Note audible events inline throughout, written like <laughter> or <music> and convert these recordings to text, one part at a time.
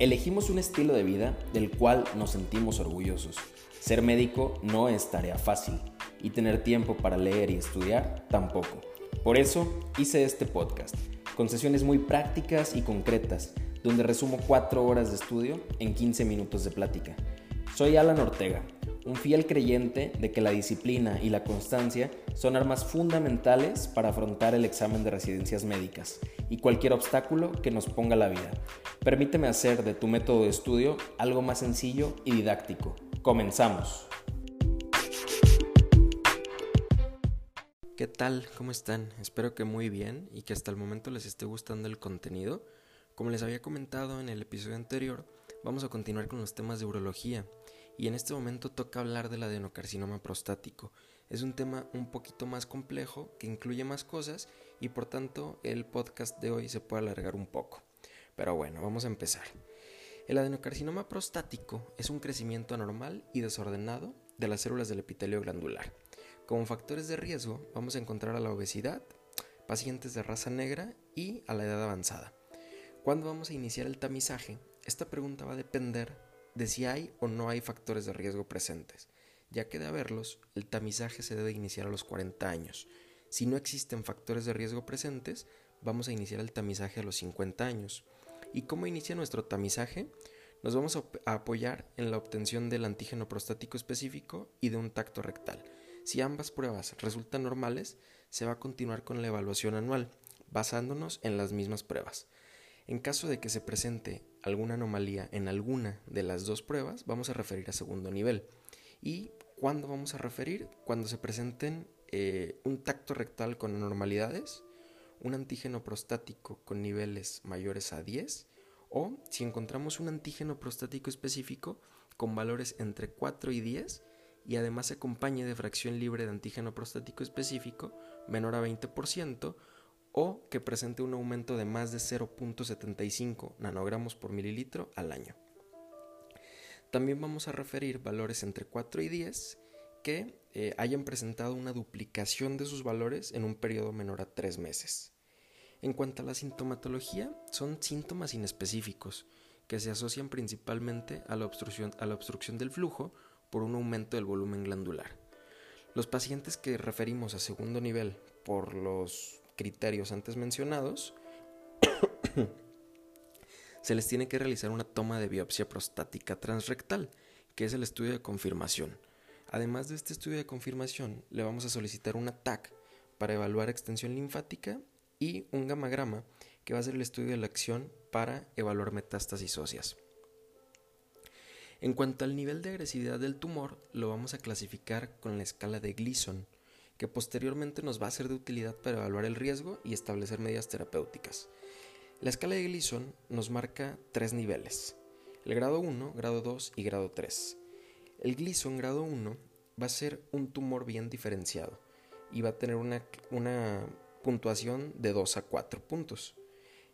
Elegimos un estilo de vida del cual nos sentimos orgullosos. Ser médico no es tarea fácil y tener tiempo para leer y estudiar tampoco. Por eso hice este podcast, con sesiones muy prácticas y concretas, donde resumo 4 horas de estudio en 15 minutos de plática. Soy Alan Ortega, un fiel creyente de que la disciplina y la constancia son armas fundamentales para afrontar el examen de residencias médicas y cualquier obstáculo que nos ponga la vida. Permíteme hacer de tu método de estudio algo más sencillo y didáctico. Comenzamos. ¿Qué tal? ¿Cómo están? Espero que muy bien y que hasta el momento les esté gustando el contenido. Como les había comentado en el episodio anterior, vamos a continuar con los temas de urología y en este momento toca hablar del adenocarcinoma prostático. Es un tema un poquito más complejo que incluye más cosas y por tanto el podcast de hoy se puede alargar un poco. Pero bueno, vamos a empezar. El adenocarcinoma prostático es un crecimiento anormal y desordenado de las células del epitelio glandular. Como factores de riesgo vamos a encontrar a la obesidad, pacientes de raza negra y a la edad avanzada. ¿Cuándo vamos a iniciar el tamizaje? Esta pregunta va a depender de si hay o no hay factores de riesgo presentes. Ya que de haberlos, el tamizaje se debe iniciar a los 40 años. Si no existen factores de riesgo presentes, vamos a iniciar el tamizaje a los 50 años. ¿Y cómo inicia nuestro tamizaje? Nos vamos a apoyar en la obtención del antígeno prostático específico y de un tacto rectal. Si ambas pruebas resultan normales, se va a continuar con la evaluación anual, basándonos en las mismas pruebas. En caso de que se presente alguna anomalía en alguna de las dos pruebas, vamos a referir a segundo nivel. ¿Y cuándo vamos a referir? Cuando se presenten eh, un tacto rectal con anormalidades, un antígeno prostático con niveles mayores a 10 o si encontramos un antígeno prostático específico con valores entre 4 y 10 y además se acompañe de fracción libre de antígeno prostático específico menor a 20% o que presente un aumento de más de 0.75 nanogramos por mililitro al año. También vamos a referir valores entre 4 y 10 que eh, hayan presentado una duplicación de sus valores en un periodo menor a 3 meses. En cuanto a la sintomatología, son síntomas inespecíficos que se asocian principalmente a la obstrucción, a la obstrucción del flujo por un aumento del volumen glandular. Los pacientes que referimos a segundo nivel por los criterios antes mencionados, <coughs> se les tiene que realizar una toma de biopsia prostática transrectal, que es el estudio de confirmación. Además de este estudio de confirmación, le vamos a solicitar un TAC para evaluar extensión linfática y un gamagrama, que va a ser el estudio de la acción para evaluar metástasis óseas. En cuanto al nivel de agresividad del tumor, lo vamos a clasificar con la escala de Gleason, que posteriormente nos va a ser de utilidad para evaluar el riesgo y establecer medidas terapéuticas. La escala de Gleason nos marca tres niveles, el grado 1, grado 2 y grado 3. El Gleason grado 1 va a ser un tumor bien diferenciado y va a tener una, puntuación de 2 a 4 puntos.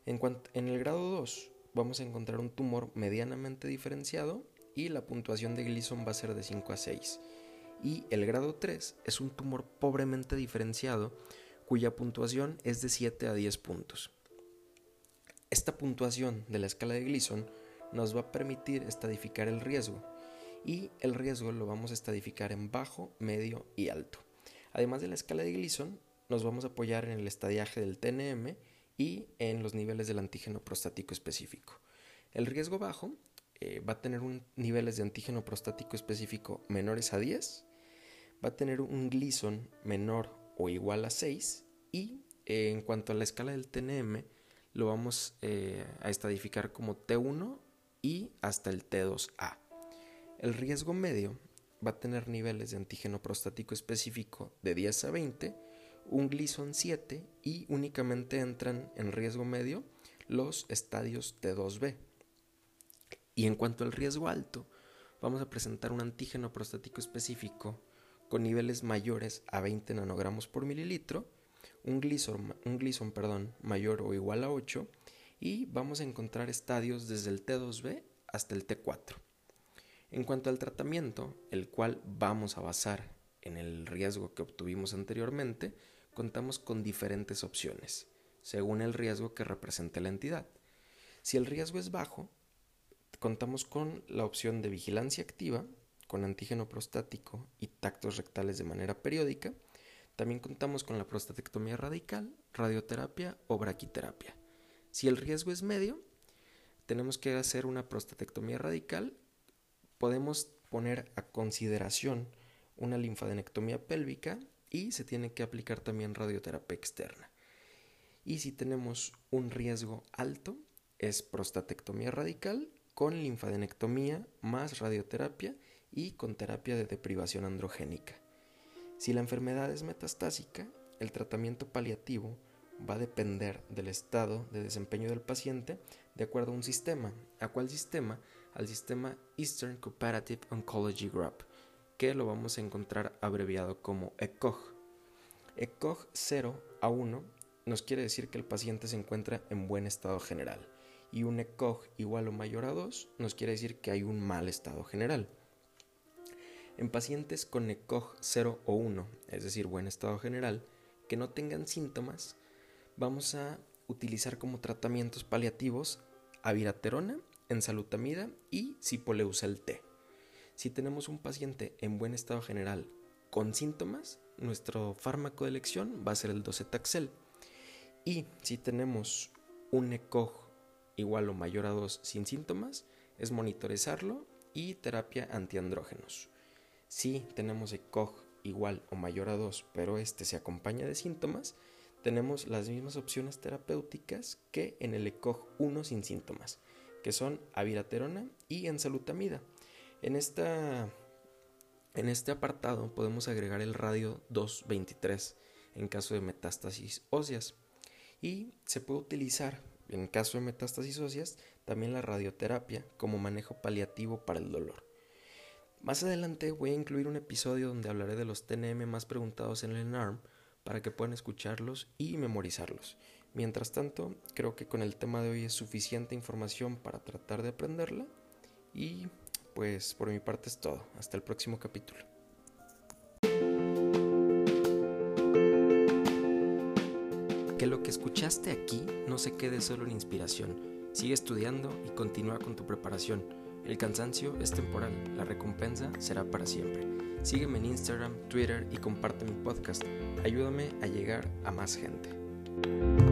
En, en el grado 2 vamos a encontrar un tumor medianamente diferenciado y la puntuación de Gleason va a ser de 5 a 6 y el grado 3 es un tumor pobremente diferenciado cuya puntuación es de 7 a 10 puntos. Esta puntuación de la escala de Gleason nos va a permitir estadificar el riesgo y el riesgo lo vamos a estadificar en bajo, medio y alto. Además de la escala de Gleason, nos vamos a apoyar en el estadiaje del TNM y en los niveles del antígeno prostático específico. El riesgo bajo eh, va a tener un, niveles de antígeno prostático específico menores a 10, va a tener un Gleason menor o igual a 6 y eh, en cuanto a la escala del TNM lo vamos eh, a estadificar como T1 y hasta el T2A. El riesgo medio va a tener niveles de antígeno prostático específico de 10 a 20, un Gleason 7 y únicamente entran en riesgo medio los estadios T2B. Y en cuanto al riesgo alto, vamos a presentar un antígeno prostático específico con niveles mayores a 20 nanogramos por mililitro, un Gleason, un perdón, mayor o igual a 8 y vamos a encontrar estadios desde el T2B hasta el T4. En cuanto al tratamiento, el cual vamos a basar en el riesgo que obtuvimos anteriormente, contamos con diferentes opciones, según el riesgo que represente la entidad. Si el riesgo es bajo, contamos con la opción de vigilancia activa, con antígeno prostático y tactos rectales de manera periódica. También contamos con la prostatectomía radical, radioterapia o braquiterapia. Si el riesgo es medio, tenemos que hacer una prostatectomía radical. Podemos poner a consideración una linfadenectomía pélvica y se tiene que aplicar también radioterapia externa. Y si tenemos un riesgo alto, es prostatectomía radical con linfadenectomía más radioterapia y con terapia de deprivación androgénica. Si la enfermedad es metastásica, el tratamiento paliativo va a depender del estado de desempeño del paciente de acuerdo a un sistema. ¿A cuál sistema? Al sistema Eastern Cooperative Oncology Group, que lo vamos a encontrar abreviado como ECOG. ECOG 0 a 1 nos quiere decir que el paciente se encuentra en buen estado general y un ECOG igual o mayor a 2 nos quiere decir que hay un mal estado general. En pacientes con ECOG 0 o 1, es decir, buen estado general, que no tengan síntomas, vamos a utilizar como tratamientos paliativos aviraterona, ensalutamida y cipoleusel T. Si tenemos un paciente en buen estado general con síntomas, nuestro fármaco de elección va a ser el docetaxel. Y si tenemos un ECOG igual o mayor a 2 sin síntomas, es monitorizarlo y terapia antiandrógenos. Si tenemos ECOG igual o mayor a 2, pero este se acompaña de síntomas, tenemos las mismas opciones terapéuticas que en el ECOG 1 sin síntomas, que son aviraterona y ensalutamida. En, esta, en este apartado podemos agregar el radio 223 en caso de metástasis óseas y se puede utilizar en caso de metástasis óseas también la radioterapia como manejo paliativo para el dolor. Más adelante voy a incluir un episodio donde hablaré de los TNM más preguntados en el NARM para que puedan escucharlos y memorizarlos. Mientras tanto, creo que con el tema de hoy es suficiente información para tratar de aprenderla y pues por mi parte es todo. Hasta el próximo capítulo. Que lo que escuchaste aquí no se quede solo en inspiración. Sigue estudiando y continúa con tu preparación. El cansancio es temporal, la recompensa será para siempre. Sígueme en Instagram, Twitter y comparte mi podcast. Ayúdame a llegar a más gente.